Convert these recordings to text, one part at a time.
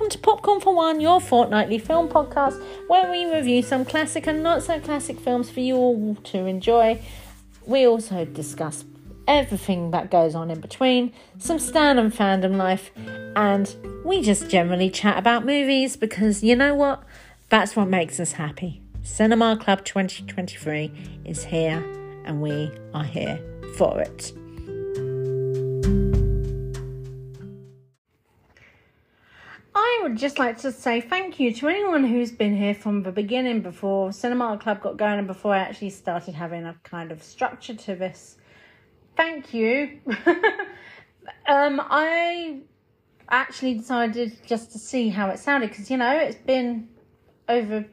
welcome to Popcorn for One, your fortnightly film podcast where we review some classic and not so classic films for you all to enjoy. We also discuss everything that goes on in between, some Stan and fandom life, and we just generally chat about movies because you know what? That's what makes us happy. Cinema Club 2023 is here and we are here for it. Just like to say thank you to anyone who's been here from the beginning before Cinema Club got going and before I actually started having a kind of structure to this. Thank you. um, I actually decided just to see how it sounded because you know it's been over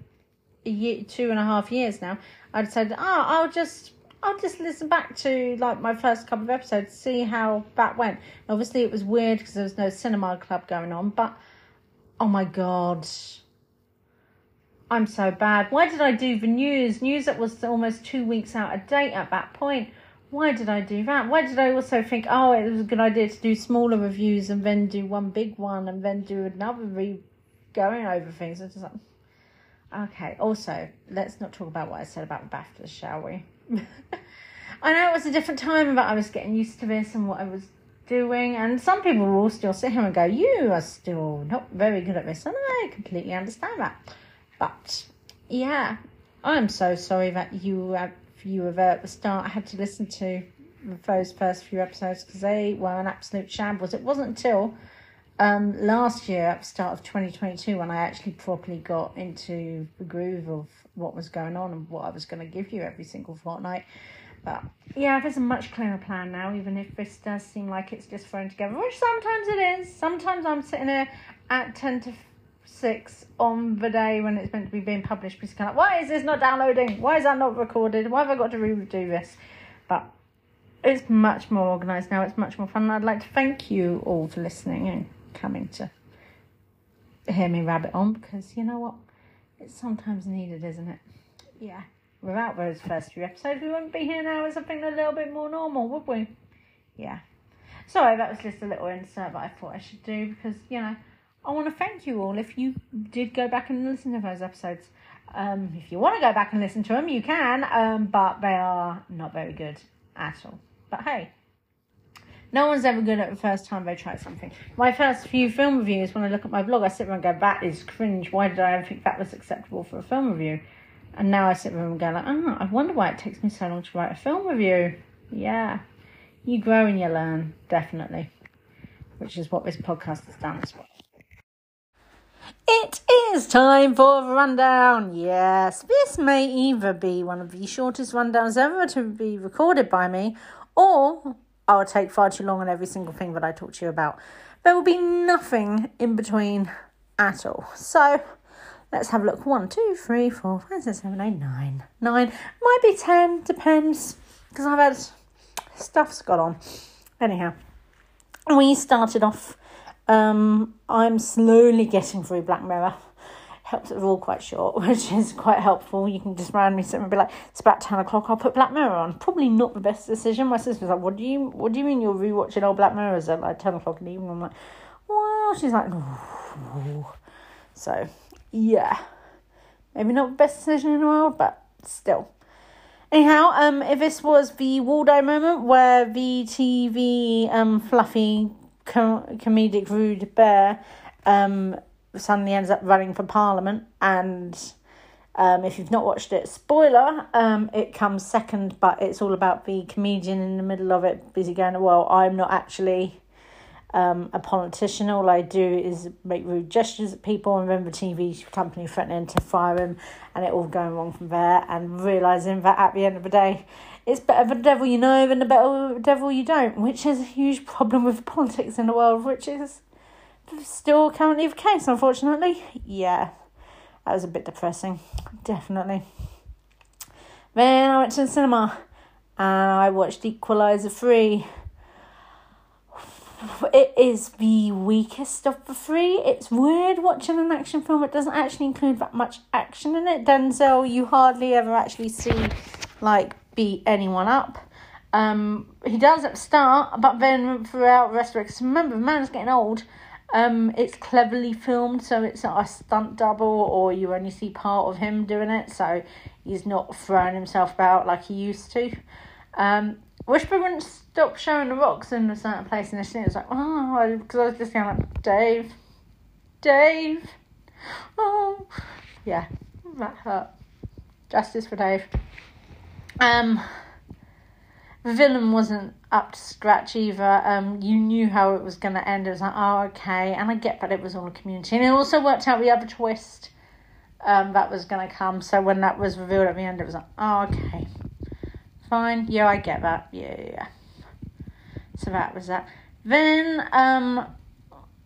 a year, two and a half years now. I decided, oh, I'll just I'll just listen back to like my first couple of episodes, see how that went. Obviously, it was weird because there was no cinema club going on, but oh my god, I'm so bad. Why did I do the news? News that was almost two weeks out of date at that point. Why did I do that? Why did I also think, oh, it was a good idea to do smaller reviews and then do one big one and then do another re going over things? Just like, okay. Also, let's not talk about what I said about the BAFTAs, shall we? I know it was a different time, but I was getting used to this and what I was doing. And some people will still sit here and go, You are still not very good at this. And I completely understand that. But yeah, I'm so sorry that you, uh, you were there at the start. I had to listen to those first few episodes because they were an absolute shambles. It wasn't until um, last year, at the start of 2022, when I actually properly got into the groove of what was going on and what I was going to give you every single fortnight. But yeah, there's a much clearer plan now, even if this does seem like it's just thrown together, which sometimes it is. Sometimes I'm sitting there at 10 to 6 on the day when it's meant to be being published, because kind of, why is this not downloading? Why is that not recorded? Why have I got to redo this? But it's much more organised now, it's much more fun. I'd like to thank you all for listening and coming to hear me rabbit on, because you know what? It's sometimes needed, isn't it? Yeah without those first few episodes, we wouldn't be here now with something a little bit more normal, would we? Yeah. Sorry, that was just a little insert that I thought I should do because, you know, I want to thank you all if you did go back and listen to those episodes. Um, if you want to go back and listen to them, you can, um, but they are not very good at all. But hey, no one's ever good at the first time they try something. My first few film reviews, when I look at my blog, I sit there and go, that is cringe. Why did I ever think that was acceptable for a film review? And now I sit there and go like, oh, I wonder why it takes me so long to write a film review. Yeah, you grow and you learn, definitely. Which is what this podcast as well. It is time for the rundown. Yes, this may either be one of the shortest rundowns ever to be recorded by me, or I'll take far too long on every single thing that I talk to you about. There will be nothing in between at all. So, Let's have a look. One, two, three, four, five, six, seven, eight, nine. Nine. Might be ten, depends. Because I've had stuff's got on. Anyhow, we started off. Um, I'm slowly getting through Black Mirror. Helps they're all quite short, which is quite helpful. You can just randomly sit and be like, "It's about ten o'clock. I'll put Black Mirror on." Probably not the best decision. My sister's like, "What do you What do you mean you're rewatching old Black Mirrors at like ten o'clock in the evening?" I'm like, "Well," she's like. "So yeah, maybe not the best decision in the world, but still. Anyhow, um, if this was the Waldo moment where the TV um fluffy com- comedic rude bear um suddenly ends up running for parliament and um, if you've not watched it, spoiler, um, it comes second, but it's all about the comedian in the middle of it, busy going, well, I'm not actually um, a politician. All I do is make rude gestures at people and the TV company threatening to fire him and it all going wrong from there and realising that at the end of the day it's better the devil you know than the better devil you don't, which is a huge problem with politics in the world, which is still currently the case, unfortunately. Yeah, that was a bit depressing, definitely. Then I went to the cinema and I watched Equalizer 3 it is the weakest of the three. It's weird watching an action film. It doesn't actually include that much action in it. Denzel, you hardly ever actually see like beat anyone up. Um, he does at the start, but then throughout the rest of it, because remember, the man's getting old, Um, it's cleverly filmed, so it's not a stunt double, or you only see part of him doing it, so he's not throwing himself about like he used to. Um, wouldn't stop showing the rocks in a certain place, and it was like, oh, because I was just going like, Dave, Dave, oh, yeah, that hurt. Justice for Dave. Um, villain wasn't up to scratch either. Um, you knew how it was going to end. It was like, oh, okay. And I get that it was all a community. And it also worked out the other twist um, that was going to come. So when that was revealed at the end, it was like, oh, okay. Fine. Yeah, I get that. Yeah, yeah, yeah. So that was that. Then um,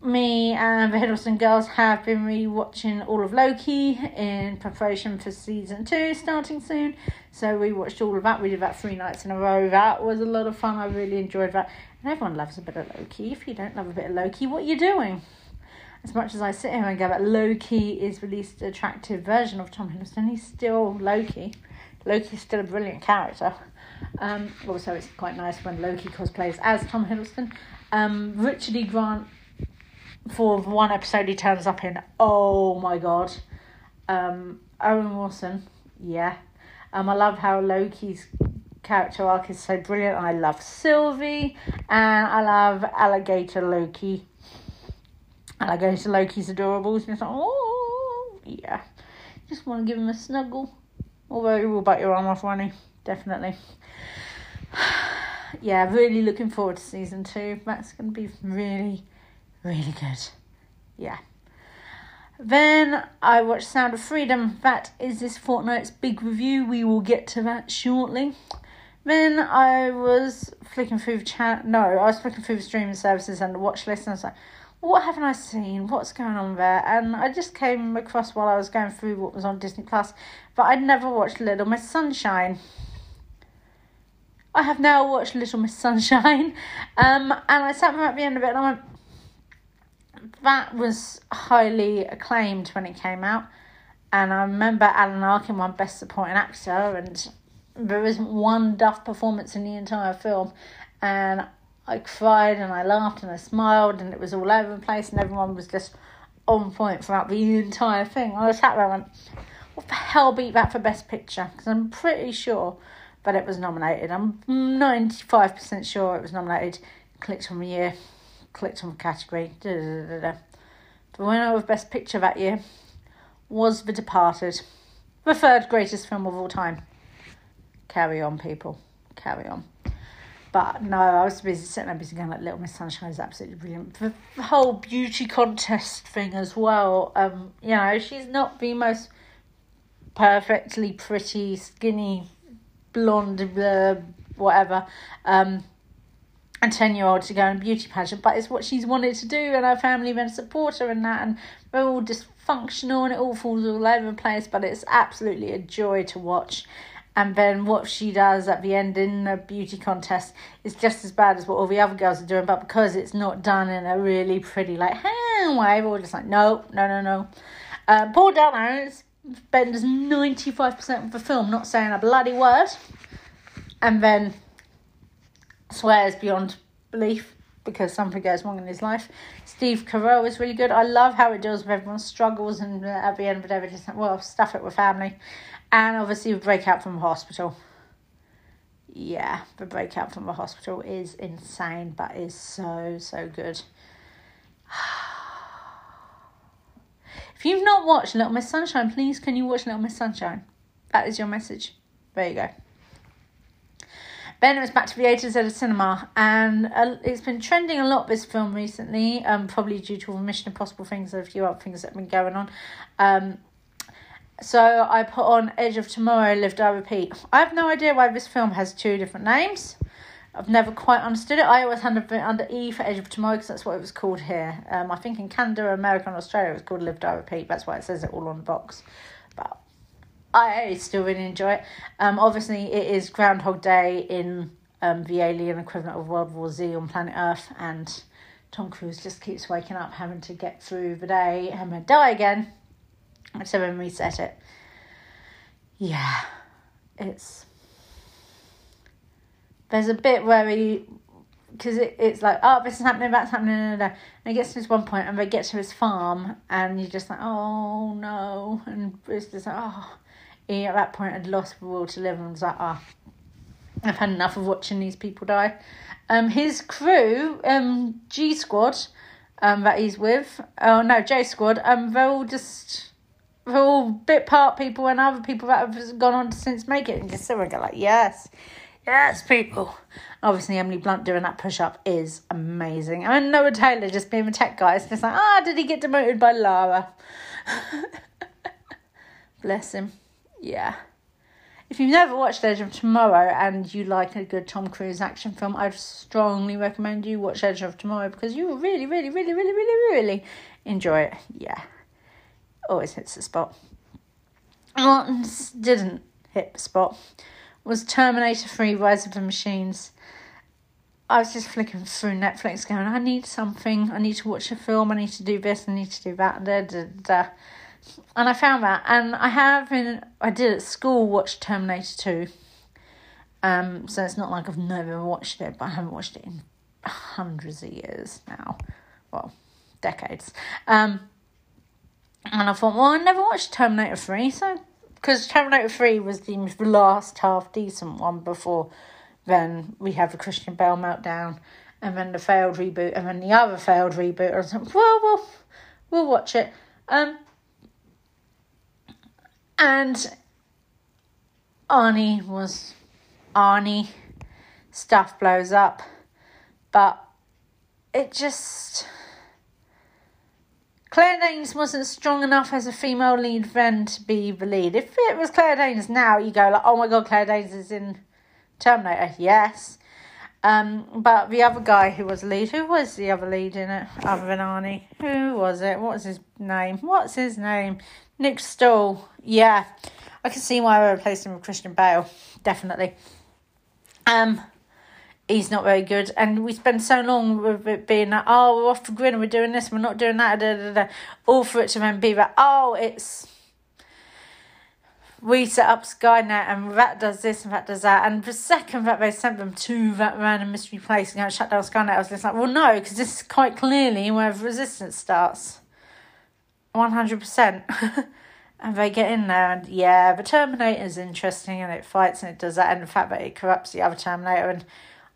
me and the Hiddleston girls have been rewatching all of Loki in preparation for season two starting soon. So we watched all of that. We did that three nights in a row. That was a lot of fun. I really enjoyed that. And everyone loves a bit of Loki. If you don't love a bit of Loki, what are you doing? As much as I sit here and go, that Loki is the least attractive version of Tom Hiddleston, he's still Loki. Loki's still a brilliant character. Um, also, it's quite nice when Loki cosplays as Tom Hiddleston. Um, Richard E. Grant for one episode he turns up in oh my god. Um owen wilson yeah. Um i love how loki's character arc is so brilliant. I love sylvie and i love alligator loki. Alligator loki's adorable. It's like oh yeah. Just want to give him a snuggle. Although he will bite your arm off running definitely yeah really looking forward to season two that's going to be really really good. Yeah. Then I watched Sound of Freedom. That is this fortnight's big review. We will get to that shortly. Then I was flicking through the chat. No, I was flicking through the streaming services and the watch list, and I was like, "What haven't I seen? What's going on there?" And I just came across while I was going through what was on Disney Plus, but I'd never watched Little Miss Sunshine. I have now watched Little Miss Sunshine, um, and I sat at the end of it, and I went, that was highly acclaimed when it came out. And I remember Alan Arkin won Best Supporting Actor, and there isn't one duff performance in the entire film. And I cried and I laughed and I smiled, and it was all over the place, and everyone was just on point throughout the entire thing. I sat there and went, what the hell beat that for Best Picture? Because I'm pretty sure that it was nominated. I'm 95% sure it was nominated. Clicked on the year clicked on the category. Da, da, da. The winner of Best Picture that year was The Departed, the third greatest film of all time. Carry on, people. Carry on. But no, I was busy sitting there busy going like Little Miss Sunshine is absolutely brilliant. The whole beauty contest thing as well. Um, you know, she's not the most perfectly pretty, skinny, blonde, blah, whatever. Um, a 10 year old to go in a beauty pageant, but it's what she's wanted to do, and her family then support her in that, and we're all dysfunctional and it all falls all over the place, but it's absolutely a joy to watch. And then what she does at the end in the beauty contest is just as bad as what all the other girls are doing, but because it's not done in a really pretty, like, hey, way, we're just like, no, no, no, no. Uh, Paul Dano spends 95% of the film not saying a bloody word, and then swears beyond belief because something goes wrong in his life. Steve Carell is really good. I love how it deals with everyone's struggles and uh, at the end of the just well, stuff it with family. And obviously, the breakout from the hospital. Yeah, the breakout from the hospital is insane, but is so, so good. If you've not watched Little Miss Sunshine, please can you watch Little Miss Sunshine? That is your message. There you go. Then it was back to the A to Z cinema, and uh, it's been trending a lot. This film recently, um, probably due to all the Mission Impossible things and a few other things that have been going on. Um, so I put on Edge of Tomorrow, Live Die Repeat. I have no idea why this film has two different names. I've never quite understood it. I always had it under E for Edge of Tomorrow because that's what it was called here. Um, I think in Canada, America, and Australia it was called Live Die Repeat. That's why it says it all on the box. But I still really enjoy it. Um, obviously, it is Groundhog Day in um, the alien equivalent of World War Z on planet Earth, and Tom Cruise just keeps waking up, having to get through the day, having to die again. So then reset it. Yeah, it's. There's a bit where he because it, it's like, oh, this is happening, that's happening, and it gets to this one point, and they get to his farm, and you're just like, oh no, and Bruce just like, oh, he at that point had lost the will to live, and was like, oh, I've had enough of watching these people die. Um, his crew, um, G Squad, um, that he's with, oh no, J Squad, um, they're all just they're all bit part people and other people that have gone on since make it and just sit and go like, yes, yes, people. Obviously, Emily Blunt doing that push up is amazing. I Noah Taylor just being the tech guy, it's just like, ah, oh, did he get demoted by Lara? Bless him. Yeah. If you've never watched Edge of Tomorrow and you like a good Tom Cruise action film, I'd strongly recommend you watch Edge of Tomorrow because you will really, really, really, really, really, really enjoy it. Yeah. Always hits the spot. What didn't hit the spot was Terminator 3 Rise of the Machines. I was just flicking through Netflix going, I need something, I need to watch a film, I need to do this, I need to do that, da, da, da. And I found that, and I have in, I did at school watch Terminator 2. Um, so it's not like I've never watched it, but I haven't watched it in hundreds of years now. Well, decades. Um, and I thought, well, I never watched Terminator 3, so because Terminator 3 was the last half decent one before then we have the Christian Bale meltdown, and then the failed reboot, and then the other failed reboot. I was like, well, we'll, we'll watch it. Um, and Arnie was Arnie. Stuff blows up, but it just. Claire Danes wasn't strong enough as a female lead then to be the lead. If it was Claire Danes now, you go like, oh my god, Claire Danes is in Terminator, yes. Um, but the other guy who was lead, who was the other lead in it, other than Arnie? Who was it? What's his name? What's his name? Nick Stahl. Yeah, I can see why I replaced him with Christian Bale. Definitely. Um, he's not very good, and we spend so long with it being like, oh, we're off the grid and we're doing this, we're not doing that, da, da, da, all for it to then be that, oh, it's we set up Skynet and that does this and that does that. And the second that they sent them to that random mystery place and to shut down Skynet, I was just like, well, no, because this is quite clearly where resistance starts. 100%. and they get in there and yeah, the Terminator is interesting and it fights and it does that. And the fact that it corrupts the other Terminator and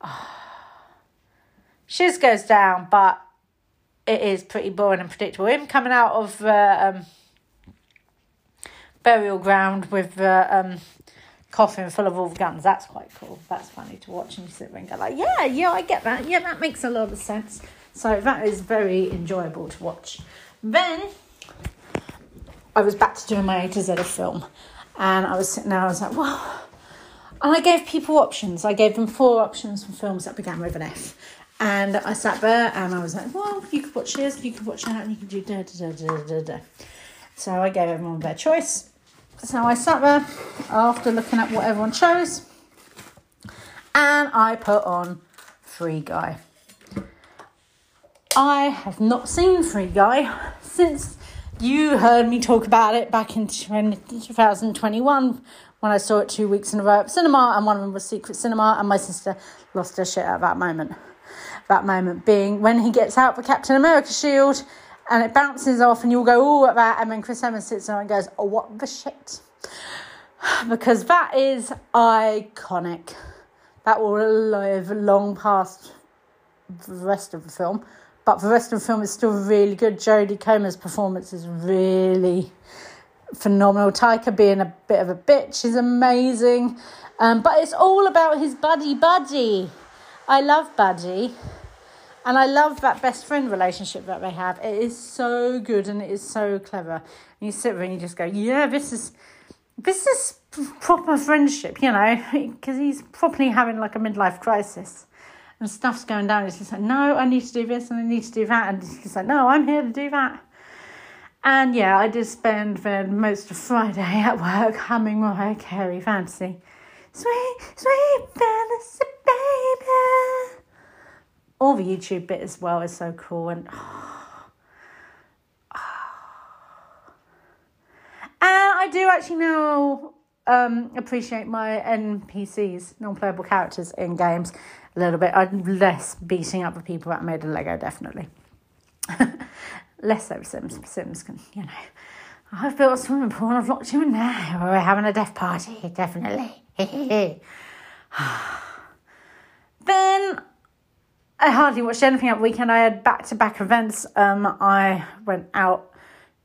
shiz goes down, but it is pretty boring and predictable. Him coming out of. Uh, um, burial ground with the um, coffin full of all the guns. That's quite cool. That's funny to watch and you sit there and go like, yeah, yeah, I get that. Yeah, that makes a lot of sense. So that is very enjoyable to watch. Then I was back to doing my A to Z of film, and I was sitting there. I was like, well, and I gave people options. I gave them four options for films that began with an F. And I sat there and I was like, well, you could watch this, you could watch that, and you could do da da da da da da. So I gave everyone their choice. So I sat there after looking at what everyone chose and I put on Free Guy. I have not seen Free Guy since you heard me talk about it back in 2021 when I saw it two weeks in a row at cinema, and one of them was Secret Cinema, and my sister lost her shit at that moment. That moment being when he gets out the Captain America shield and it bounces off, and you'll go, oh, at that. And then Chris Evans sits there and goes, oh, what the shit? Because that is iconic. That will live long past the rest of the film. But the rest of the film is still really good. Jodie Comer's performance is really phenomenal. Taika being a bit of a bitch is amazing. Um, but it's all about his buddy buddy. I love Buddy. And I love that best friend relationship that they have. It is so good and it is so clever. And you sit there and you just go, yeah, this is this is proper friendship, you know, because he's probably having like a midlife crisis and stuff's going down. He's just like, no, I need to do this and I need to do that. And he's like, no, I'm here to do that. And yeah, I did spend most of Friday at work humming Mariah Carey fantasy. Sweet, sweet fantasy, baby all the YouTube bit as well is so cool and and I do actually now um, appreciate my NPCs, non-playable characters in games a little bit. I'm less beating up the people that made a Lego, definitely. less so Sims. Sims can, you know. I've built a swimming pool and I've locked you in there. We're having a death party, definitely. then I hardly watched anything at the weekend. I had back to back events. Um, I went out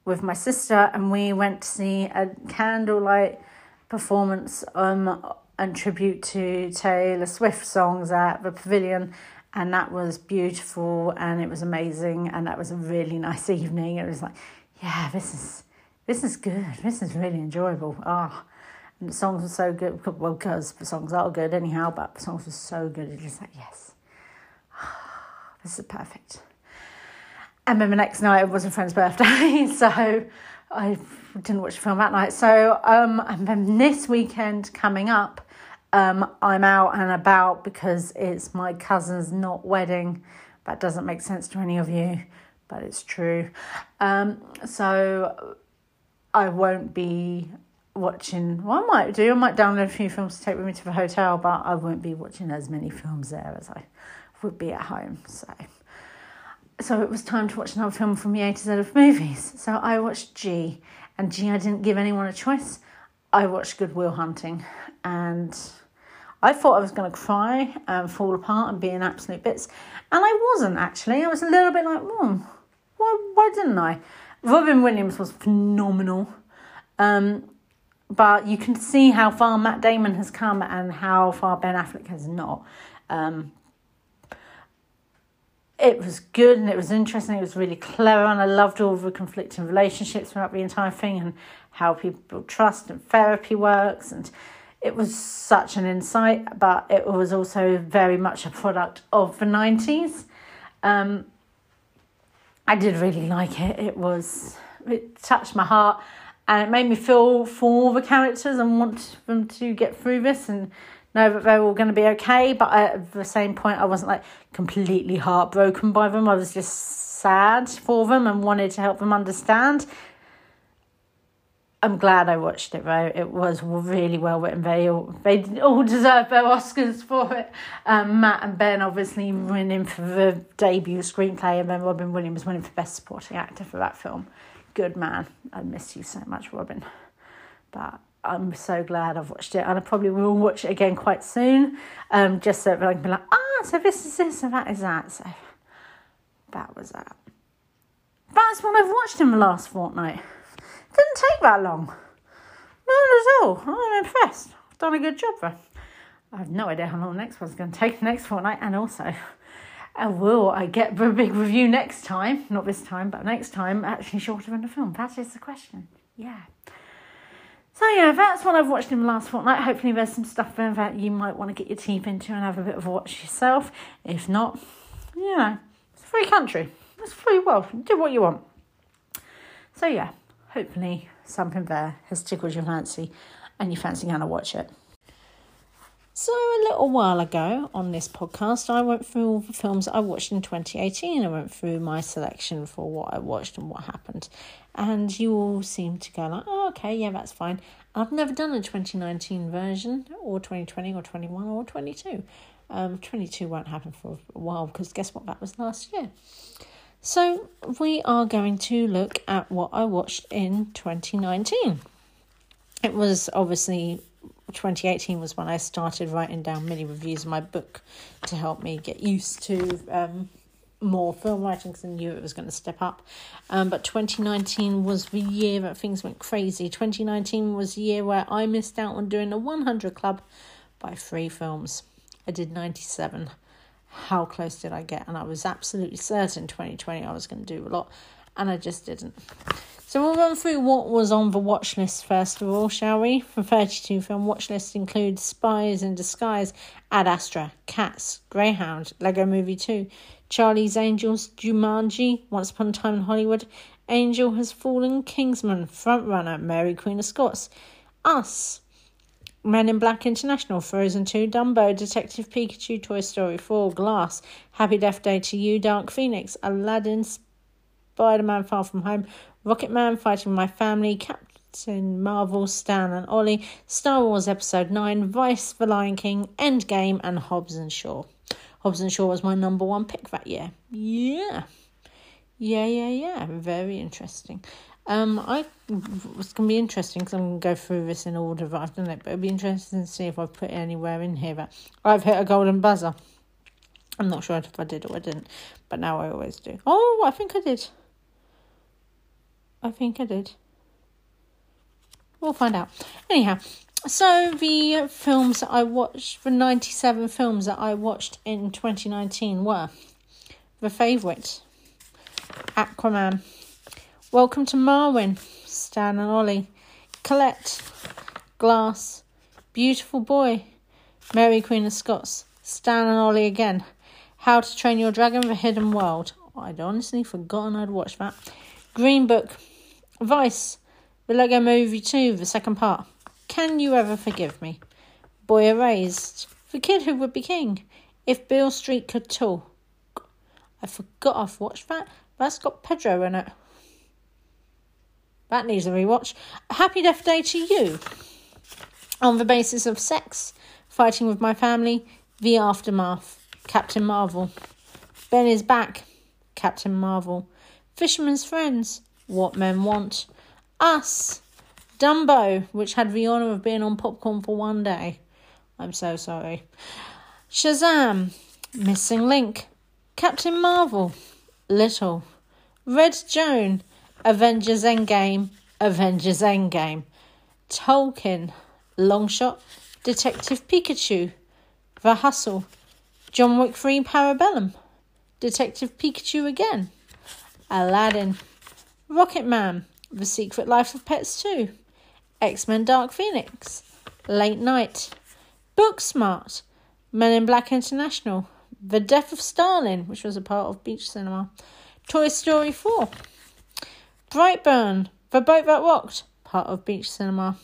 with my sister and we went to see a candlelight performance um, and tribute to Taylor Swift songs at the Pavilion. And that was beautiful and it was amazing. And that was a really nice evening. It was like, yeah, this is this is good. This is really enjoyable. Ah, oh, and the songs were so good. Well, because the songs are good anyhow, but the songs were so good. It's just like, yes, this is perfect. And then the next night it was a friend's birthday, so I didn't watch the film that night. So, um, and then this weekend coming up, um, I'm out and about because it's my cousin's not wedding. That doesn't make sense to any of you, but it's true. Um, so I won't be watching. Well, I might do. I might download a few films to take with me to the hotel, but I won't be watching as many films there as I would be at home. So, so it was time to watch another film from the A to Z of movies. So I watched G, and G. I didn't give anyone a choice. I watched Good Will Hunting, and I thought I was going to cry and fall apart and be in absolute bits, and I wasn't actually. I was a little bit like, hmm, why, why didn't I? Robin Williams was phenomenal. Um, but you can see how far Matt Damon has come and how far Ben Affleck has not. Um, it was good and it was interesting. It was really clever, and I loved all the conflicting relationships throughout the entire thing and how people trust and therapy works. And it was such an insight, but it was also very much a product of the 90s. Um, I did really like it. It was it touched my heart and it made me feel for the characters and want them to get through this and know that they're all going to be okay. But at the same point, I wasn't like completely heartbroken by them. I was just sad for them and wanted to help them understand. I'm glad I watched it though. It was really well written. They all they all deserve their Oscars for it. Um, Matt and Ben obviously winning for the debut screenplay, and then Robin Williams winning for best supporting actor for that film. Good man. I miss you so much, Robin. But I'm so glad I've watched it, and I probably will watch it again quite soon. Um, just so that I can be like, ah, so this is this, and that is that. So that was that. That's what I've watched in the last fortnight. That long. Not at all. I'm impressed. I've done a good job there. I have no idea how long the next one's going to take the next fortnight, and also, uh, will I get a big review next time? Not this time, but next time, actually shorter than the film. That is the question. Yeah. So yeah, that's what I've watched in the last fortnight. Hopefully, there's some stuff there that you might want to get your teeth into and have a bit of a watch yourself. If not, you know, it's a free country. It's free world. Do what you want. So yeah, hopefully something there has tickled your fancy and you fancy going to watch it. So, a little while ago on this podcast, I went through all the films I watched in 2018. I went through my selection for what I watched and what happened. And you all seem to go like, oh, okay, yeah, that's fine. I've never done a 2019 version, or 2020, or 21, or 22. Um, 22 won't happen for a while because guess what? That was last year. So, we are going to look at what I watched in 2019. It was obviously 2018 was when I started writing down mini reviews of my book to help me get used to um, more film writing because I knew it was going to step up. Um, but 2019 was the year that things went crazy. 2019 was the year where I missed out on doing the 100 Club by three films. I did 97 how close did I get? And I was absolutely certain 2020 I was going to do a lot, and I just didn't. So we'll run through what was on the watch list first of all, shall we? For 32 film watch list includes Spies in Disguise, Ad Astra, Cats, Greyhound, Lego Movie 2, Charlie's Angels, Jumanji, Once Upon a Time in Hollywood, Angel Has Fallen, Kingsman, Frontrunner, Mary Queen of Scots, Us, Men in Black International, Frozen 2, Dumbo, Detective Pikachu, Toy Story 4, Glass, Happy Death Day to You, Dark Phoenix, Aladdin, Spider Man Far From Home, Rocket Man, Fighting My Family, Captain Marvel, Stan and Ollie, Star Wars Episode 9, Vice, The Lion King, Endgame, and Hobbs and Shaw. Hobbs and Shaw was my number one pick that year. Yeah. Yeah, yeah, yeah. Very interesting. Um, I it's gonna be interesting because I'm gonna go through this in order that I've done it, but it'll be interesting to see if I've put anywhere in here that I've hit a golden buzzer. I'm not sure if I did or I didn't, but now I always do. Oh, I think I did. I think I did. We'll find out. Anyhow, so the films that I watched, the 97 films that I watched in 2019 were The Favourite, Aquaman, Welcome to Marwen, Stan and Ollie, Colette, Glass, Beautiful Boy, Mary Queen of Scots, Stan and Ollie again, how to Train Your Dragon The Hidden World. I'd honestly forgotten I'd watched that. Green Book. Vice. The Lego Movie 2, the second part. Can You Ever Forgive Me? Boy Erased. The Kid Who Would Be King. If Beale Street Could Talk. I forgot I've watched that. That's got Pedro in it. That needs a rewatch. Happy Death Day to You. On the basis of sex. Fighting with my family. The Aftermath. Captain Marvel. Ben is back, Captain Marvel. Fisherman's Friends, What Men Want. Us, Dumbo, which had the honour of being on popcorn for one day. I'm so sorry. Shazam, Missing Link, Captain Marvel, Little, Red Joan, Avengers Endgame, Avengers Endgame, Tolkien, Longshot, Detective Pikachu, The Hustle, John Wick 3 Parabellum, Detective Pikachu again, Aladdin, Rocket Man, The Secret Life of Pets 2, X Men Dark Phoenix, Late Night, Booksmart, Men in Black International, The Death of Stalin, which was a part of Beach Cinema, Toy Story 4, Brightburn, The Boat That Rocked, part of Beach Cinema,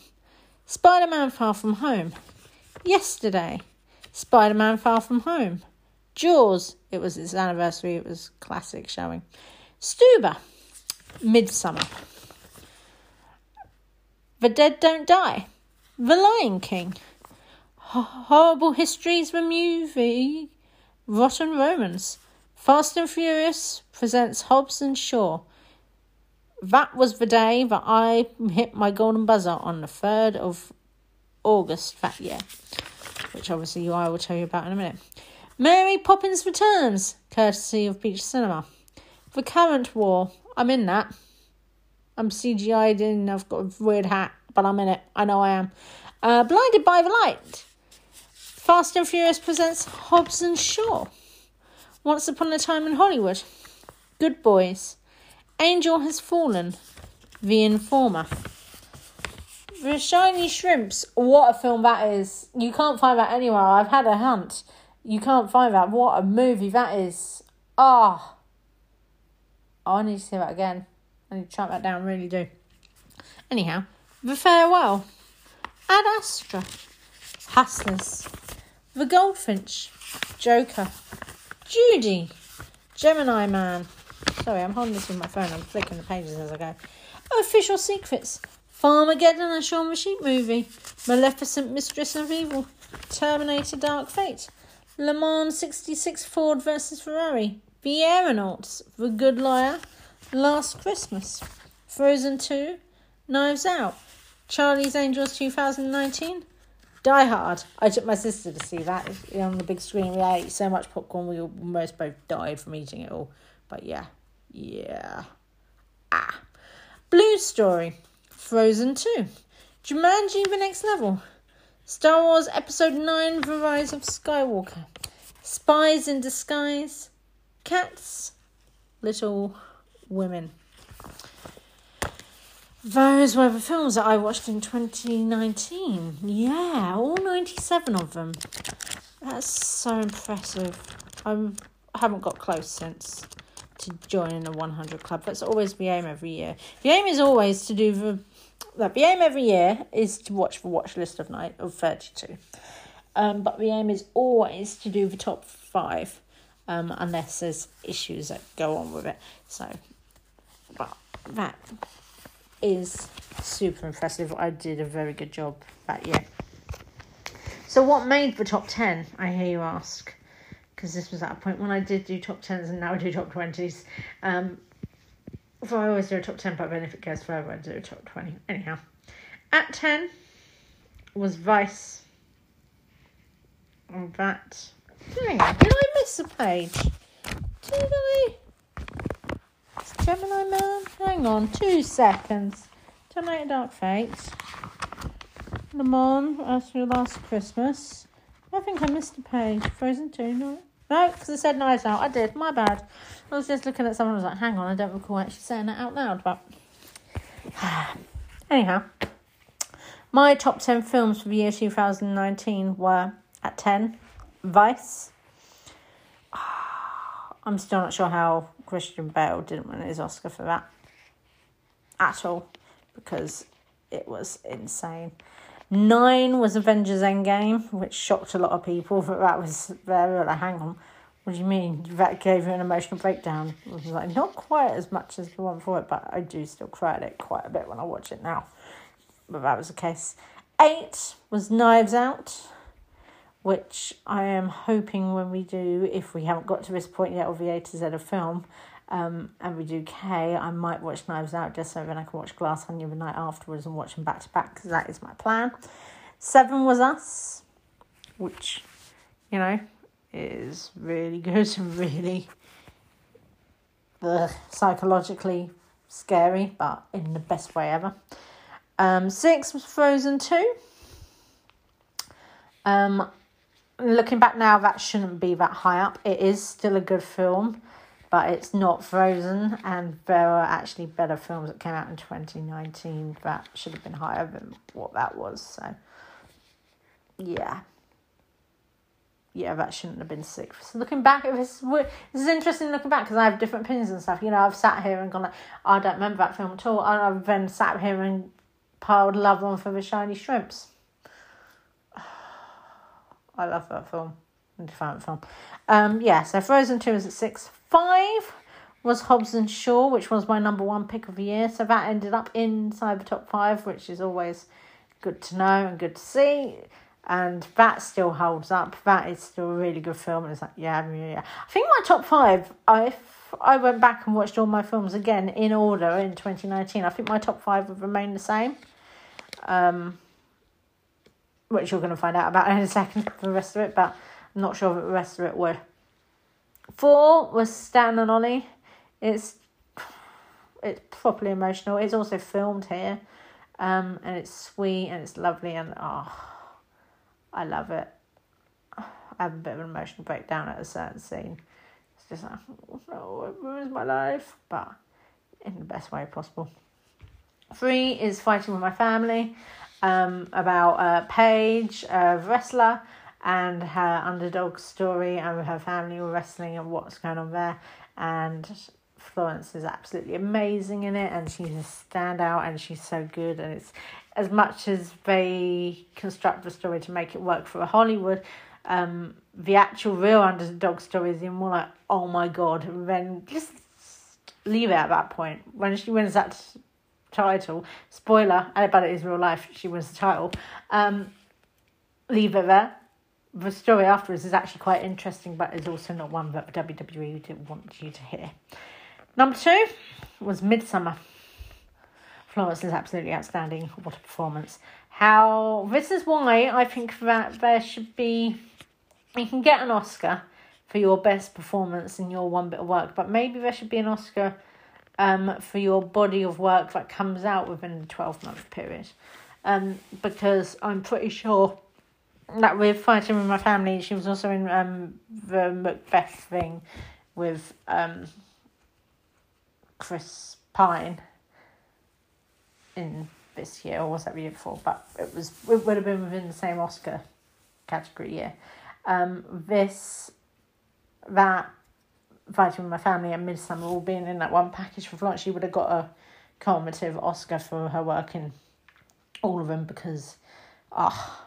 Spider Man Far From Home, Yesterday, Spider Man Far From Home. Jaws, it was its anniversary, it was classic showing. Stuber, Midsommar. The Dead Don't Die. The Lion King. Horrible Histories, the movie. Rotten Romans. Fast and Furious presents Hobbs and Shaw. That was the day that I hit my golden buzzer on the 3rd of August that year which obviously I will tell you about in a minute. Mary Poppins Returns, courtesy of Beach Cinema. The Current War, I'm in that. I'm CGI'd in, I've got a weird hat, but I'm in it. I know I am. Uh, Blinded by the Light. Fast and Furious presents Hobbs and Shaw. Once Upon a Time in Hollywood. Good Boys. Angel Has Fallen. The Informer. The Shiny Shrimps. What a film that is. You can't find that anywhere. I've had a hunt. You can't find that. What a movie that is. Ah. Oh. I need to see that again. I need to track that down, really do. Anyhow, The Farewell. Ad Astra. Hustlers. The Goldfinch. Joker. Judy. Gemini Man. Sorry, I'm holding this with my phone. I'm flicking the pages as I go. Official Secrets. Farmageddon, a Shaun the Sheep movie. Maleficent, Mistress of Evil. Terminator, Dark Fate. Le Mans 66 Ford versus Ferrari. The Aeronauts. The Good Liar. Last Christmas. Frozen 2. Knives Out. Charlie's Angels 2019. Die Hard. I took my sister to see that on the big screen. We ate so much popcorn, we almost both died from eating it all. But yeah, yeah. Ah. Blue Story. Frozen 2, Jumanji The Next Level, Star Wars Episode 9 The Rise of Skywalker, Spies in Disguise, Cats, Little Women. Those were the films that I watched in 2019. Yeah, all 97 of them. That's so impressive. I'm, I haven't got close since to joining the 100 club. That's always the aim every year. The aim is always to do the that the aim every year is to watch the watch list of night of 32 um, but the aim is always to do the top five um, unless there's issues that go on with it so but that is super impressive. I did a very good job that year. So, what made the top 10? I hear you ask. Because this was at a point when I did do top 10s and now I do top 20s. Um, so I always do a top 10, but then if it goes forever, I do a top 20. Anyhow, at 10 was Vice. And that. Hang on, did I miss a page? Did I? Gemini Man? Hang on, two seconds. Terminator Dark Fate. Le Mans, last Christmas. I think I missed a page. Frozen 2, no? No, because it said Knives Out. I did, my bad. I was just looking at someone and was like, hang on, I don't recall actually saying that out loud, but. Anyhow, my top 10 films for the year 2019 were at 10, Vice. I'm still not sure how Christian Bale didn't win his Oscar for that at all because it was insane. Nine was Avengers Endgame, which shocked a lot of people, but that was very like, hang on, what do you mean? That gave you an emotional breakdown. Was like, not quite as much as the one for it, but I do still cry at it quite a bit when I watch it now. But that was the case. Eight was Knives Out, which I am hoping when we do, if we haven't got to this point yet of the A to Z of film, um, and we do K, I might watch Knives Out just so then I can watch Glass Onion the night afterwards and watch them back to back because that is my plan. Seven was Us, which, you know, is really good and really uh, psychologically scary, but in the best way ever. Um, six was Frozen 2. Um, looking back now, that shouldn't be that high up. It is still a good film, but it's not Frozen, and there are actually better films that came out in 2019 that should have been higher than what that was. So, yeah. Yeah, that shouldn't have been six. So looking back, was this is interesting looking back because I have different opinions and stuff. You know, I've sat here and gone like, I don't remember that film at all. And I've then sat here and piled love on for the shiny shrimps. I love that film. Different film. Um, yeah, so Frozen 2 is at 6. 5 was Hobbs and Shaw, which was my number one pick of the year. So that ended up inside the top 5, which is always good to know and good to see. And that still holds up. That is still a really good film. It's like, yeah, yeah. I think my top 5, if I went back and watched all my films again in order in 2019, I think my top 5 would remain the same. Um, which you're going to find out about in a second for the rest of it, but I'm not sure that the rest of it would. Four was Stan and Ollie. It's it's properly emotional. It's also filmed here, um, and it's sweet and it's lovely and oh, I love it. I have a bit of an emotional breakdown at a certain scene. It's just like, oh, it ruins my life, but in the best way possible. Three is fighting with my family um, about uh, Paige, a wrestler, and her underdog story and her family were wrestling and what's going on there. And Florence is absolutely amazing in it, and she's a standout, and she's so good. And it's as much as they construct the story to make it work for Hollywood. Um, the actual real underdog story is even more like, oh my god, then just leave it at that point. When she wins that title. Spoiler, but it is real life. She wins the title. Um, leave it there. The story afterwards is actually quite interesting, but is also not one that WWE didn't want you to hear. Number two was Midsommar. Florence is absolutely outstanding. What a performance! How this is why I think that there should be. You can get an Oscar for your best performance in your one bit of work, but maybe there should be an Oscar um, for your body of work that comes out within the 12 month period. Um, because I'm pretty sure that with Fighting with My Family, she was also in um, the Macbeth thing with um, Chris Pine in this year, or was that the year before? But it was it would have been within the same Oscar category year. Um, this that Fighting with My Family and Midsommar all being in that one package for Florence, she would have got a commemorative Oscar for her work in all of them because, ah, oh,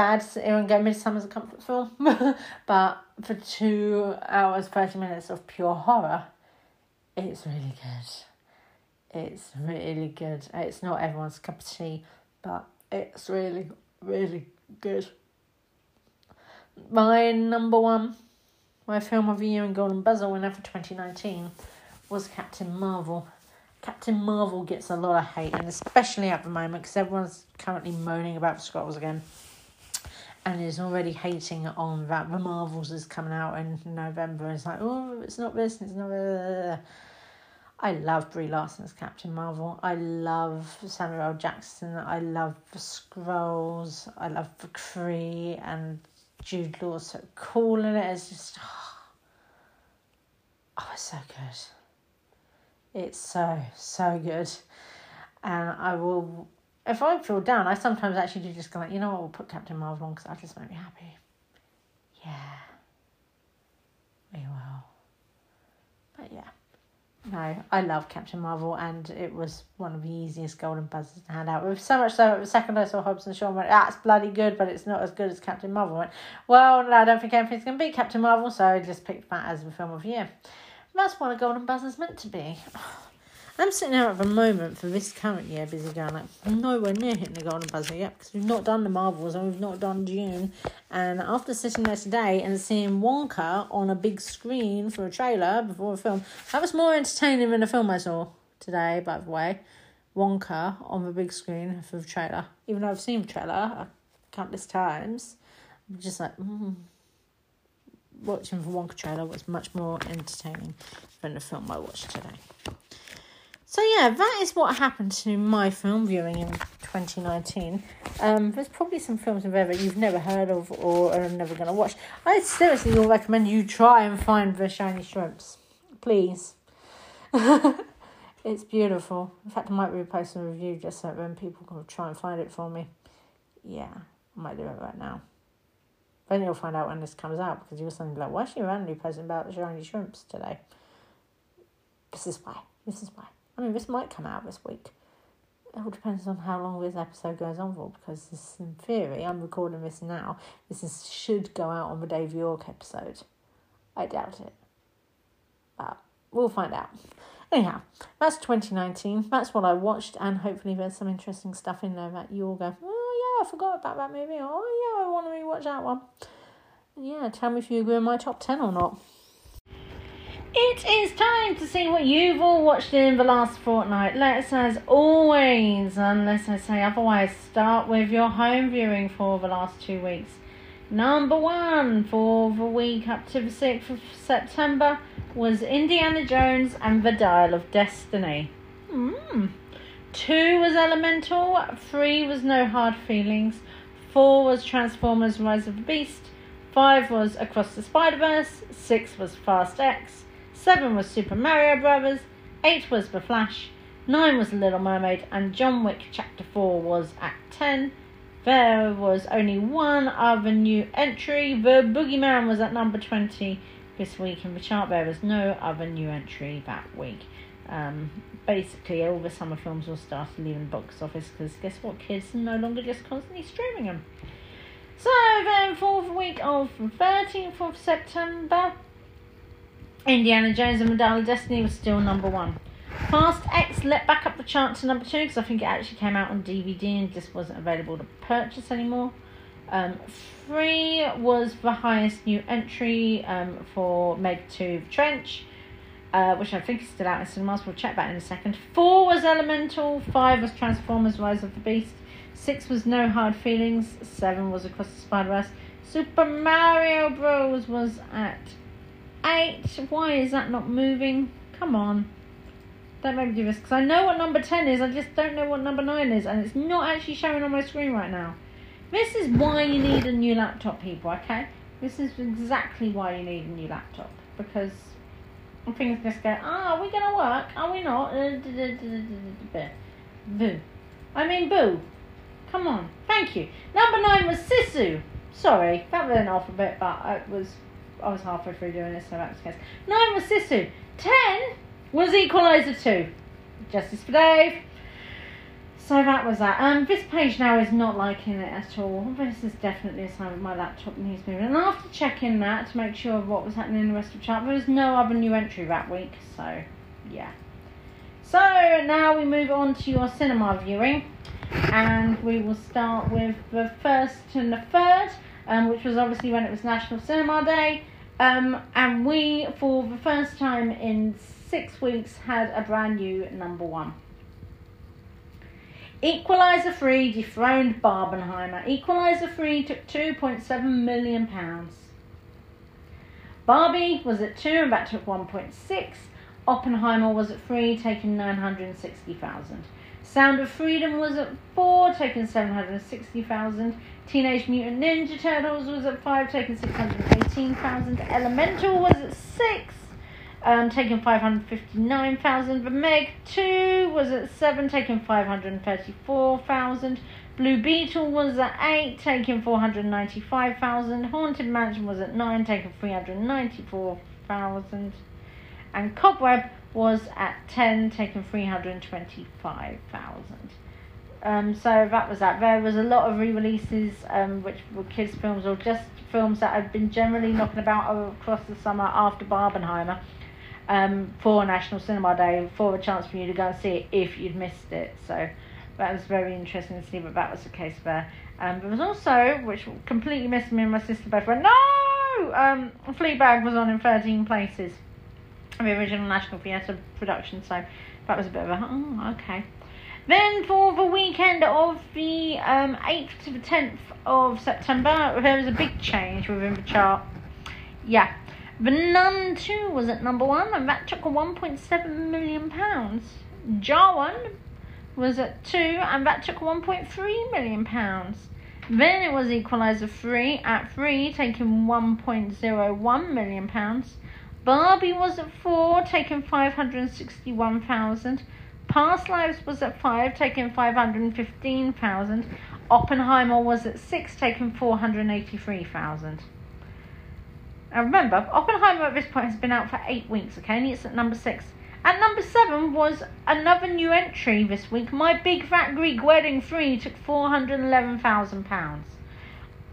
bad to sit here and go Midsommar's a comfort film, but for two hours, 30 minutes of pure horror, it's really good. It's really good. It's not everyone's cup of tea, but it's really, really good. My number one, my film of the year and Golden Buzzer winner for 2019 was Captain Marvel. Captain Marvel gets a lot of hate, and especially at the moment because everyone's currently moaning about the again and is already hating on that the Marvels is coming out in November. It's like, oh, it's not this, it's not. Blah. I love Brie Larson as Captain Marvel. I love Samuel L. Jackson. I love the Skrulls. I love the Kree and Jude Law's so cool in it. It's just, oh, it's so good. It's so so good, and I will if I feel down, I sometimes actually do just go like, you know what, we'll put Captain Marvel on because that just make me happy. Yeah, we will. But yeah, no, I love Captain Marvel, and it was one of the easiest golden buzzers to hand out. With so much so, the second I saw Hobbs and Shaw, went, that's bloody good, but it's not as good as Captain Marvel. Went, well, no, I don't think anything's to beat Captain Marvel, so I just picked that as the film of the year. that's what a golden buzzer's meant to be. I'm sitting out at the moment for this current year busy going like nowhere near hitting the golden buzzer yet because we've not done the Marvels and we've not done Dune. And after sitting there today and seeing Wonka on a big screen for a trailer before a film, that was more entertaining than the film I saw today, by the way. Wonka on the big screen for the trailer. Even though I've seen the trailer countless times, I'm just like, mm. watching the Wonka trailer was much more entertaining than the film I watched today. So yeah, that is what happened to my film viewing in 2019. Um, there's probably some films in there that you've never heard of or are never going to watch. I seriously will recommend you try and find the shiny shrimps, please. it's beautiful. In fact, I might repost a review just so when people can try and find it for me. Yeah, I might do it right now. Then you'll find out when this comes out because you'll suddenly be like, why is she randomly posting about the shiny shrimps today? This is why. This is why. I mean, this might come out this week. It all depends on how long this episode goes on for, because this, in theory, I'm recording this now. This is, should go out on the Dave York episode. I doubt it. But we'll find out. Anyhow, that's 2019. That's what I watched, and hopefully there's some interesting stuff in there that you all go, oh yeah, I forgot about that movie. Oh yeah, I want to rewatch that one. Yeah, tell me if you agree with my top 10 or not. It is time to see what you've all watched in the last fortnight. Let's, as always, unless I say otherwise, start with your home viewing for the last two weeks. Number one for the week up to the 6th of September was Indiana Jones and the Dial of Destiny. Mm. Two was Elemental, three was No Hard Feelings, four was Transformers Rise of the Beast, five was Across the Spider Verse, six was Fast X. 7 was Super Mario Brothers, 8 was The Flash, 9 was The Little Mermaid, and John Wick Chapter 4 was at 10. There was only one other new entry. The Boogeyman was at number 20 this week in the chart. There was no other new entry that week. Um, basically, all the summer films will start leaving the box office because guess what? Kids are no longer just constantly streaming them. So then, for the week of the 13th of September, Indiana Jones and the Dial of Destiny was still number one. Fast X let back up the chart to number two because I think it actually came out on DVD and just wasn't available to purchase anymore. Um, three was the highest new entry um, for Meg 2 Trench, uh, which I think is still out in cinemas. We'll check that in a second. Four was Elemental. Five was Transformers Rise of the Beast. Six was No Hard Feelings. Seven was Across the Spider Verse. Super Mario Bros. was at eight. Why is that not moving? Come on. Don't make me do this because I know what number 10 is, I just don't know what number 9 is, and it's not actually showing on my screen right now. This is why you need a new laptop, people, okay? This is exactly why you need a new laptop because things just go, ah, oh, are we going to work? Are we not? Boo. I mean, boo. Come on. Thank you. Number 9 was Sisu. Sorry, that was an alphabet, but it was I was halfway through doing this, so that's the case. Nine was Sisu. Ten was Equalizer 2. Justice for Dave. So that was that. Um, this page now is not liking it at all. This is definitely a sign that my laptop needs moving. And after checking that to make sure of what was happening in the rest of the chart, there was no other new entry that week. So, yeah. So now we move on to your cinema viewing, and we will start with the first and the third, um, which was obviously when it was National Cinema Day. Um, and we, for the first time in six weeks, had a brand new number one. Equalizer 3 dethroned Barbenheimer. Equalizer 3 took £2.7 million. Barbie was at 2 and that took 1.6. Oppenheimer was at 3, taking 960,000. Sound of Freedom was at 4, taking 760,000. Teenage Mutant Ninja Turtles was at 5, taking 618,000. Elemental was at 6, um, taking 559,000. The Meg 2 was at 7, taking 534,000. Blue Beetle was at 8, taking 495,000. Haunted Mansion was at 9, taking 394,000. And Cobweb was at 10, taking 325,000. Um, so that was that. There was a lot of re-releases, um, which were kids' films or just films that had been generally knocking about across the summer after Barbenheimer um, for National Cinema Day for a chance for you to go and see it if you'd missed it. So that was very interesting to see that that was the case there. Um, there was also, which completely missed me and my sister both went, no! Um, Fleabag was on in 13 places. The original National Theatre production, so that was a bit of a, oh, okay. Then for the weekend of the um, 8th to the 10th of September, there was a big change within the chart. Yeah, the Nun 2 was at number one, and that took 1.7 million pounds. Jawan was at 2, and that took 1.3 million pounds. Then it was Equalizer 3 at 3, taking 1.01 million pounds. Barbie was at 4, taking 561,000. Past Lives was at 5, taking 515,000. Oppenheimer was at 6, taking 483,000. Now remember, Oppenheimer at this point has been out for eight weeks, okay, and it's at number six. At number seven was another new entry this week. My Big Fat Greek Wedding 3 took £411,000.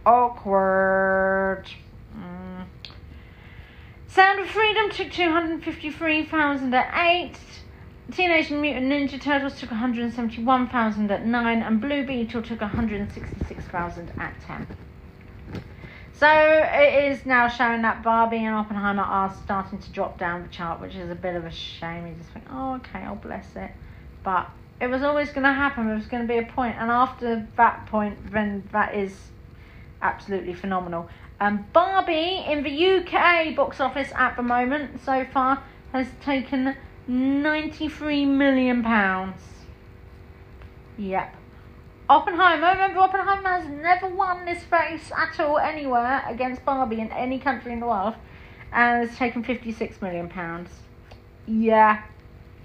Awkward. Mm. Sound of Freedom took 253000 at 8. Teenage Mutant Ninja Turtles took 171000 at 9. And Blue Beetle took 166000 at 10. So it is now showing that Barbie and Oppenheimer are starting to drop down the chart, which is a bit of a shame. You just think, oh, okay, I'll bless it. But it was always going to happen. It was going to be a point, and after that point, then that is absolutely phenomenal. Um, Barbie in the UK box office at the moment so far has taken 93 million pounds. Yep. Oppenheimer, remember Oppenheimer has never won this race at all anywhere against Barbie in any country in the world and has taken 56 million pounds. Yeah.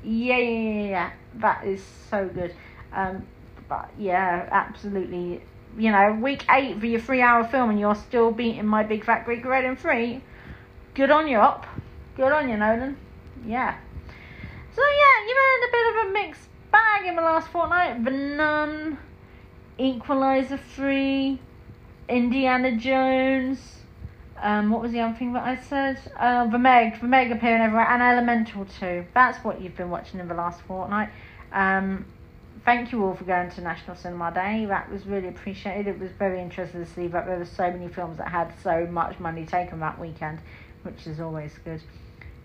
Yeah, yeah, yeah. That is so good. Um, but yeah, absolutely. You know, week eight for your three hour film and you're still beating my big fat Greek Red three. Good on you, Op. Good on you, Nolan. Yeah. So yeah, you've had a bit of a mixed bag in the last fortnight. The Nun Equalizer 3, Indiana Jones. Um, what was the other thing that I said? Uh, the Meg, the Meg appearing everywhere, and Elemental 2. That's what you've been watching in the last fortnight. Um, thank you all for going to National Cinema Day. That was really appreciated. It was very interesting to see that there were so many films that had so much money taken that weekend, which is always good.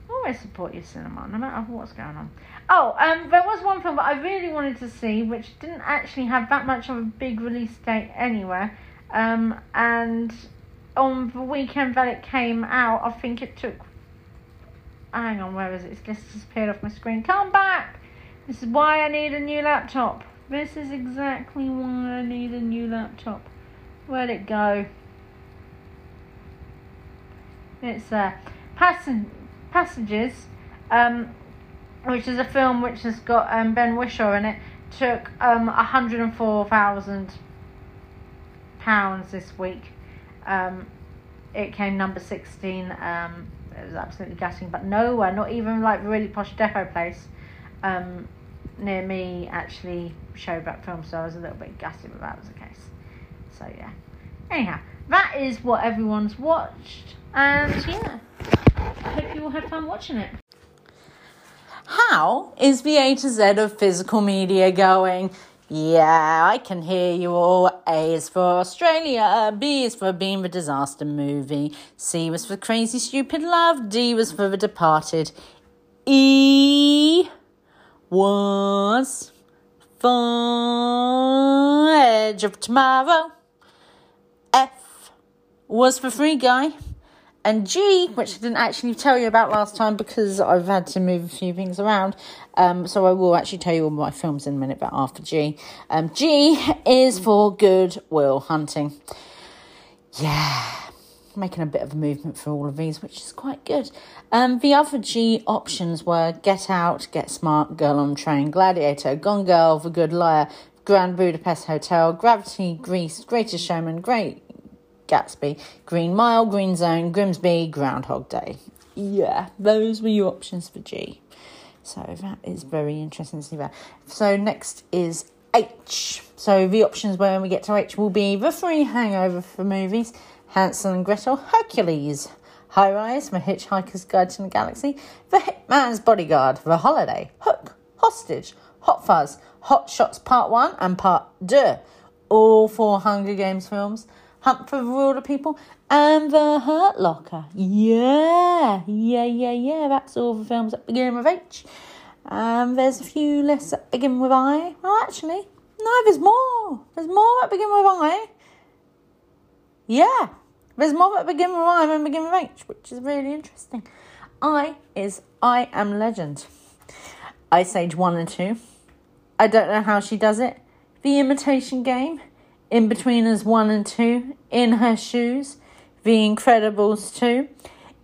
Always support your cinema, no matter what's going on. Oh, um, there was one film that I really wanted to see, which didn't actually have that much of a big release date anywhere. Um, and on the weekend that it came out, I think it took. Hang on, where is it? It's just disappeared off my screen. Come back! This is why I need a new laptop. This is exactly why I need a new laptop. Where'd it go? It's uh, Pass- Passages. Um, which is a film which has got um, Ben Whishaw in it, took um, 104,000 pounds this week. Um, it came number 16. Um, it was absolutely gutting, but nowhere, not even like really posh depot place um, near me actually showed that film, so I was a little bit gutted that that was the case. So yeah. Anyhow, that is what everyone's watched, and yeah, I hope you all had fun watching it. how is the A to Z of physical media going? Yeah, I can hear you all. A is for Australia, B is for Bean the disaster movie, C was for Crazy Stupid Love, D was for The Departed, E was for Edge of Tomorrow, was for Free Guy, and G, which I didn't actually tell you about last time because I've had to move a few things around, um, so I will actually tell you all my films in a minute, but after G. Um, G is for Good Will Hunting. Yeah, making a bit of a movement for all of these, which is quite good. Um, the other G options were Get Out, Get Smart, Girl on Train, Gladiator, Gone Girl, The Good Liar, Grand Budapest Hotel, Gravity, Grease, Greatest Showman, Great Gatsby, Green Mile, Green Zone, Grimsby, Groundhog Day. Yeah, those were your options for G. So that is very interesting to see that. So next is H. So the options when we get to H will be the free hangover for movies, Hansel and Gretel, Hercules, High Rise, The Hitchhiker's Guide to the Galaxy, The Hitman's Bodyguard, The Holiday, Hook, Hostage, Hot Fuzz, Hot Shots Part 1 and Part 2. All four Hunger Games films. Hunt for the Wilderpeople, and The Hurt Locker. Yeah, yeah, yeah, yeah. That's all the films that begin with H. Um, there's a few less that begin with I. Well, actually, no, there's more. There's more that begin with I. Yeah, there's more that begin with I than begin with H, which is really interesting. I is I Am Legend. Ice Age 1 and 2. I don't know how she does it. The Imitation Game. Inbetweeners 1 and 2, In Her Shoes, The Incredibles 2,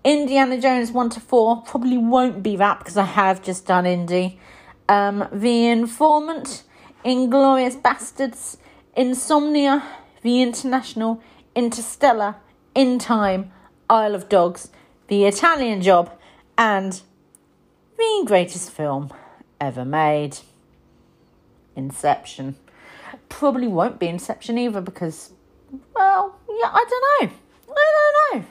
Indiana Jones 1 to 4, probably won't be that because I have just done Indy, um, The Informant, Inglourious Basterds, Insomnia, The International, Interstellar, In Time, Isle of Dogs, The Italian Job, and the greatest film ever made, Inception probably won't be Inception either because, well, yeah, I don't know. I don't know.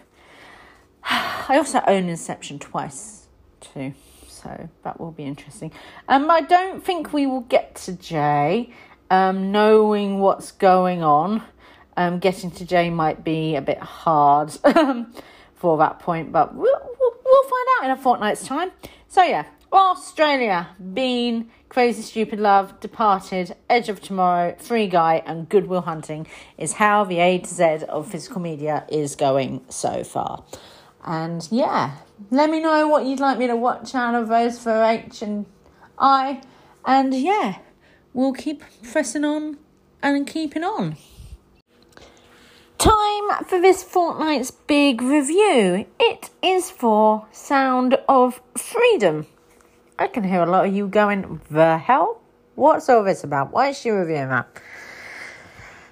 I also own Inception twice too, so that will be interesting. Um, I don't think we will get to J. Um, knowing what's going on, um, getting to J might be a bit hard for that point, but we'll, we'll find out in a fortnight's time. So yeah, Australia, Bean, Crazy Stupid Love, Departed, Edge of Tomorrow, Free Guy, and Good Will Hunting is how the A to Z of physical media is going so far. And yeah, let me know what you'd like me to watch out of those for H and I. And yeah, we'll keep pressing on and keeping on. Time for this fortnight's big review. It is for Sound of Freedom. I can hear a lot of you going, the hell? What's all this about? Why is she reviewing that?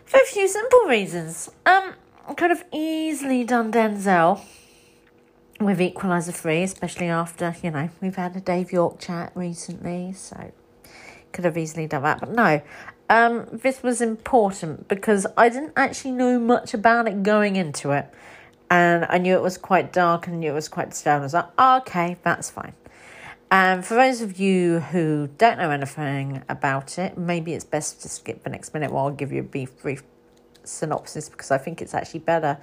For a few simple reasons. Um, I could have easily done Denzel with Equalizer 3, especially after, you know, we've had a Dave York chat recently, so could have easily done that. But no, um, this was important because I didn't actually know much about it going into it. And I knew it was quite dark and knew it was quite stone. I was like, okay, that's fine. And for those of you who don't know anything about it, maybe it's best to skip the next minute while I'll give you a brief, brief synopsis because I think it's actually better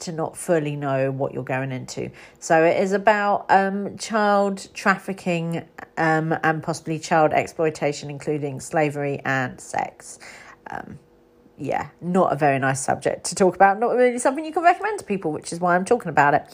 to not fully know what you're going into. So it is about um, child trafficking um, and possibly child exploitation, including slavery and sex. Um, yeah, not a very nice subject to talk about. Not really something you can recommend to people, which is why I'm talking about it.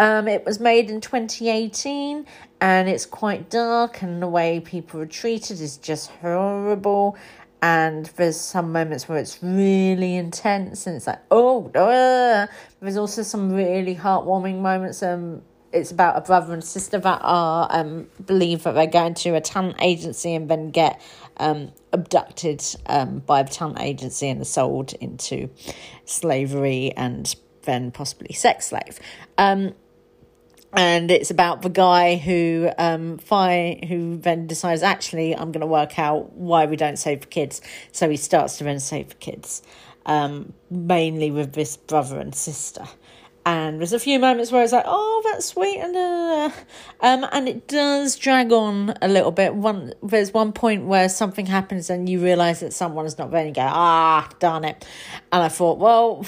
Um, it was made in 2018 and it's quite dark, and the way people are treated is just horrible. And there's some moments where it's really intense, and it's like, oh, uh. there's also some really heartwarming moments. Um, it's about a brother and sister that are um believe that they're going to a talent agency and then get um abducted um by the talent agency and sold into slavery and then possibly sex slave. Um and it's about the guy who um fi- who then decides actually I'm going to work out why we don't save for kids. So he starts to then save for kids, um, mainly with this brother and sister. And there's a few moments where it's like, oh, that's sweet, and uh, um, and it does drag on a little bit. One there's one point where something happens and you realise that someone's not there, and you go, ah, darn it. And I thought, well,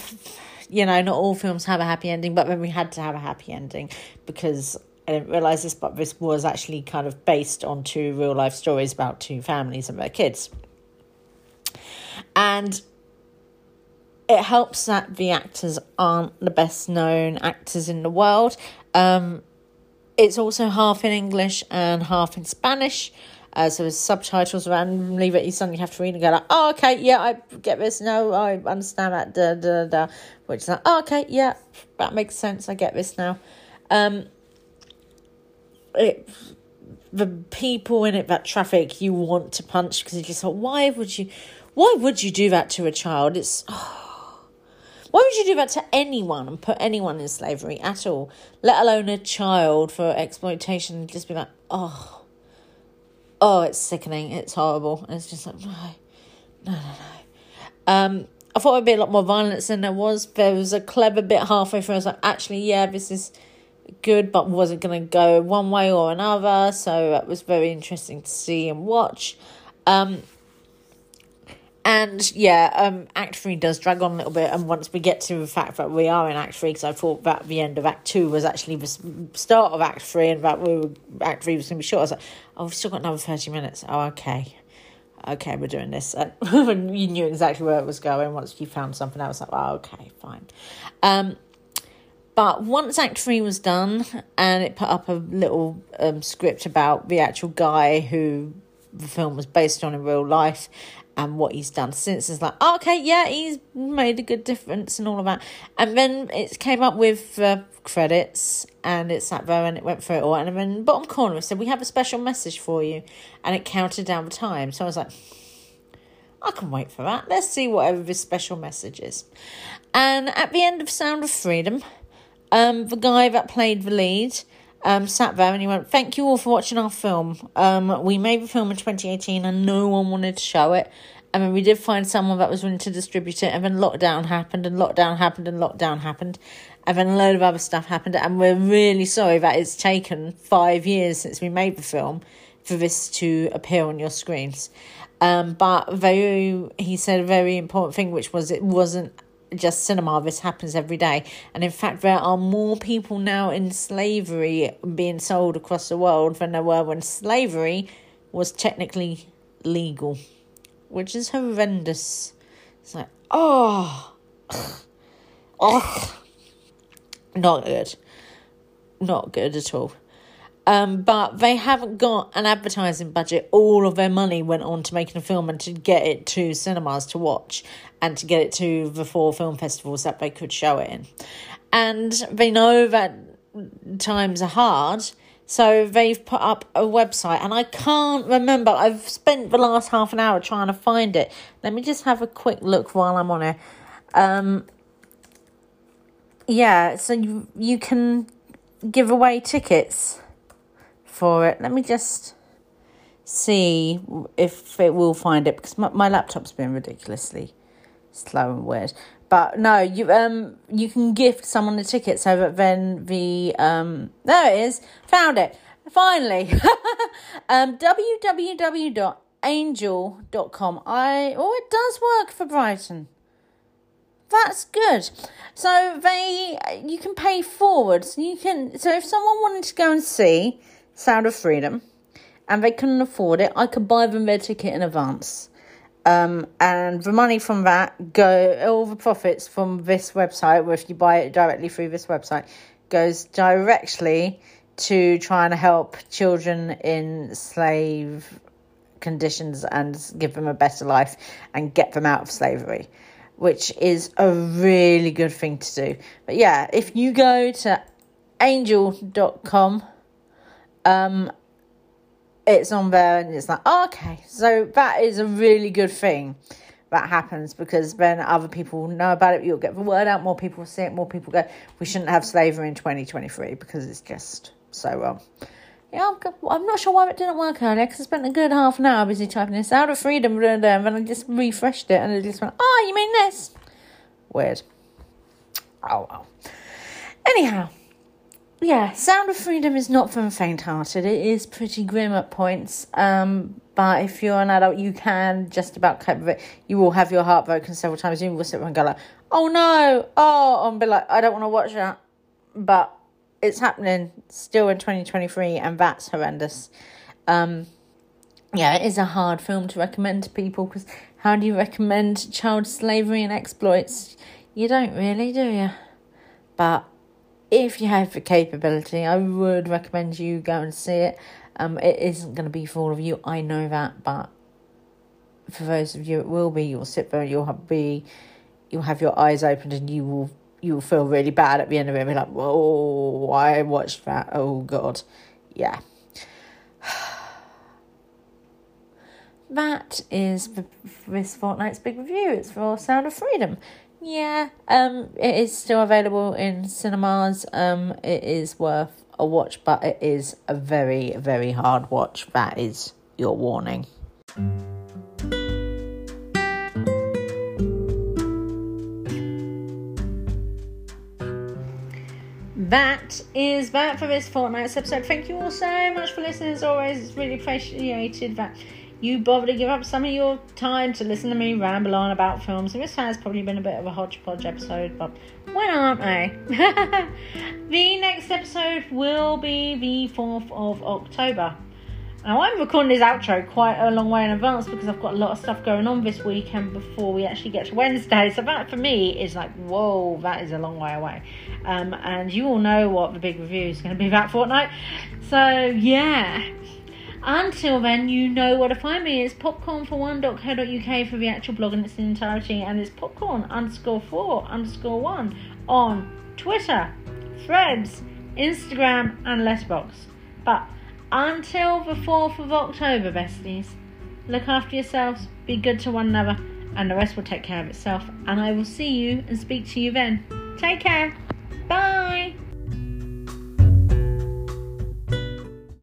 you know, not all films have a happy ending, but then we had to have a happy ending because I didn't realise this, but this was actually kind of based on two real life stories about two families and their kids. And it helps that the actors aren't the best known actors in the world. Um, it's also half in English and half in Spanish. Uh, so there's subtitles randomly that you suddenly have to read and go like, oh, okay, yeah, I get this. No, I understand that. Da, da, da. Which is like, oh, okay, yeah, that makes sense. I get this now. Um, it, the people in it, that traffic, you want to punch because you just thought, why would you, why would you do that to a child? It's, oh, why would you do that to anyone and put anyone in slavery at all, let alone a child for exploitation? Just be like, oh, oh, it's sickening, it's horrible. And it's just like, no, no, no, no. Um, I thought it'd be a lot more violence than there was. There was a clever bit halfway through. I was like, actually, yeah, this is good, but wasn't going to go one way or another. So it was very interesting to see and watch. Um, and yeah, um, Act Three does drag on a little bit, and once we get to the fact that we are in Act Three, because I thought that the end of Act Two was actually the start of Act Three, and that we were, Act Three was going to be short. I was like, "Oh, we've still got another thirty minutes. Oh, okay, okay, we're doing this." And you knew exactly where it was going. Once you found something I was like, "Oh, okay, fine." Um, but once Act Three was done, and it put up a little um, script about the actual guy who the film was based on in real life and what he's done since is like, oh, okay, yeah, he's made a good difference and all of that. And then it came up with uh, credits and it sat there and it went through it all. And then bottom corner it said, we have a special message for you. And it counted down the time. So I was like, I can wait for that. Let's see whatever this special message is. And at the end of Sound of Freedom, um, the guy that played the lead um, sat there and he went, Thank you all for watching our film. Um, we made the film in 2018 and no one wanted to show it. I mean, we did find someone that was willing to distribute it, and then lockdown happened, and lockdown happened, and lockdown happened, and then a load of other stuff happened. And we're really sorry that it's taken five years since we made the film for this to appear on your screens. Um, but very, he said a very important thing, which was it wasn't just cinema. This happens every day. And in fact, there are more people now in slavery being sold across the world than there were when slavery was technically legal, which is horrendous. It's like, oh, oh, not good. Not good at all. Um, but they haven't got an advertising budget. All of their money went on to making a film and to get it to cinemas to watch and to get it to the four film festivals that they could show it in. And they know that times are hard. So they've put up a website, and I can't remember. I've spent the last half an hour trying to find it. Let me just have a quick look while I'm on it. Um, yeah, so you you can give away tickets for it. Let me just see if it will find it because my, my laptop's been ridiculously slow and weird. But no, you um you can gift someone a ticket so that then the um there it is found it finally um www.angel.com I oh it does work for Brighton. That's good. So they you can pay forward. So you can so if someone wanted to go and see Sound of Freedom, and they couldn't afford it, I could buy them their ticket in advance. Um, and the money from that go all the profits from this website, or if you buy it directly through this website, goes directly to trying to help children in slave conditions and give them a better life and get them out of slavery, which is a really good thing to do. But yeah, if you go to angel.com um, it's on there and it's like, oh, okay, so that is a really good thing that happens because then other people know about it, you'll get the word out, more people see it, more people go, we shouldn't have slavery in 2023 because it's just so wrong. Yeah, I'm not sure why it didn't work earlier because I spent a good half an hour busy typing this out of freedom and then I just refreshed it and it just went, oh, you mean this? Weird. Oh well. Anyhow, yeah, Sound of Freedom is not for the faint-hearted. It is pretty grim at points. Um, but if you're an adult, you can just about cope with it. You will have your heart broken several times. You will sit there and go like, "Oh no!" Oh, and be like, "I don't want to watch that," but it's happening still in 2023, and that's horrendous. Um, yeah, it is a hard film to recommend to people because how do you recommend child slavery and exploits? You don't really, do you? But if you have the capability, I would recommend you go and see it. Um, it isn't going to be for all of you, I know that, but for those of you, it will be. You'll sit there, you'll have, be, you'll have your eyes opened, and you will you will feel really bad at the end of it. Be like, whoa, I watched that. Oh god, yeah. That is this fortnight's big review. It's for Sound of Freedom. Yeah, um, it is still available in cinemas. Um, it is worth a watch, but it is a very, very hard watch. That is your warning. That is that for this fortnight's episode. Thank you all so much for listening. As always, it's really appreciated that you bother to give up some of your time to listen to me ramble on about films. And this has probably been a bit of a hodgepodge episode, but when aren't they? the next episode will be the 4th of October. Now, I'm recording this outro quite a long way in advance because I've got a lot of stuff going on this weekend before we actually get to Wednesday. So, that for me is like, whoa, that is a long way away. Um, and you all know what the big review is going to be about fortnight. So, yeah. Until then, you know where to find me. It's popcorn4one.co.uk for the actual blog in its entirety, and it's popcorn underscore four underscore one on Twitter, Threads, Instagram, and Letterboxd. But until the 4th of October, besties, look after yourselves, be good to one another, and the rest will take care of itself. And I will see you and speak to you then. Take care. Bye.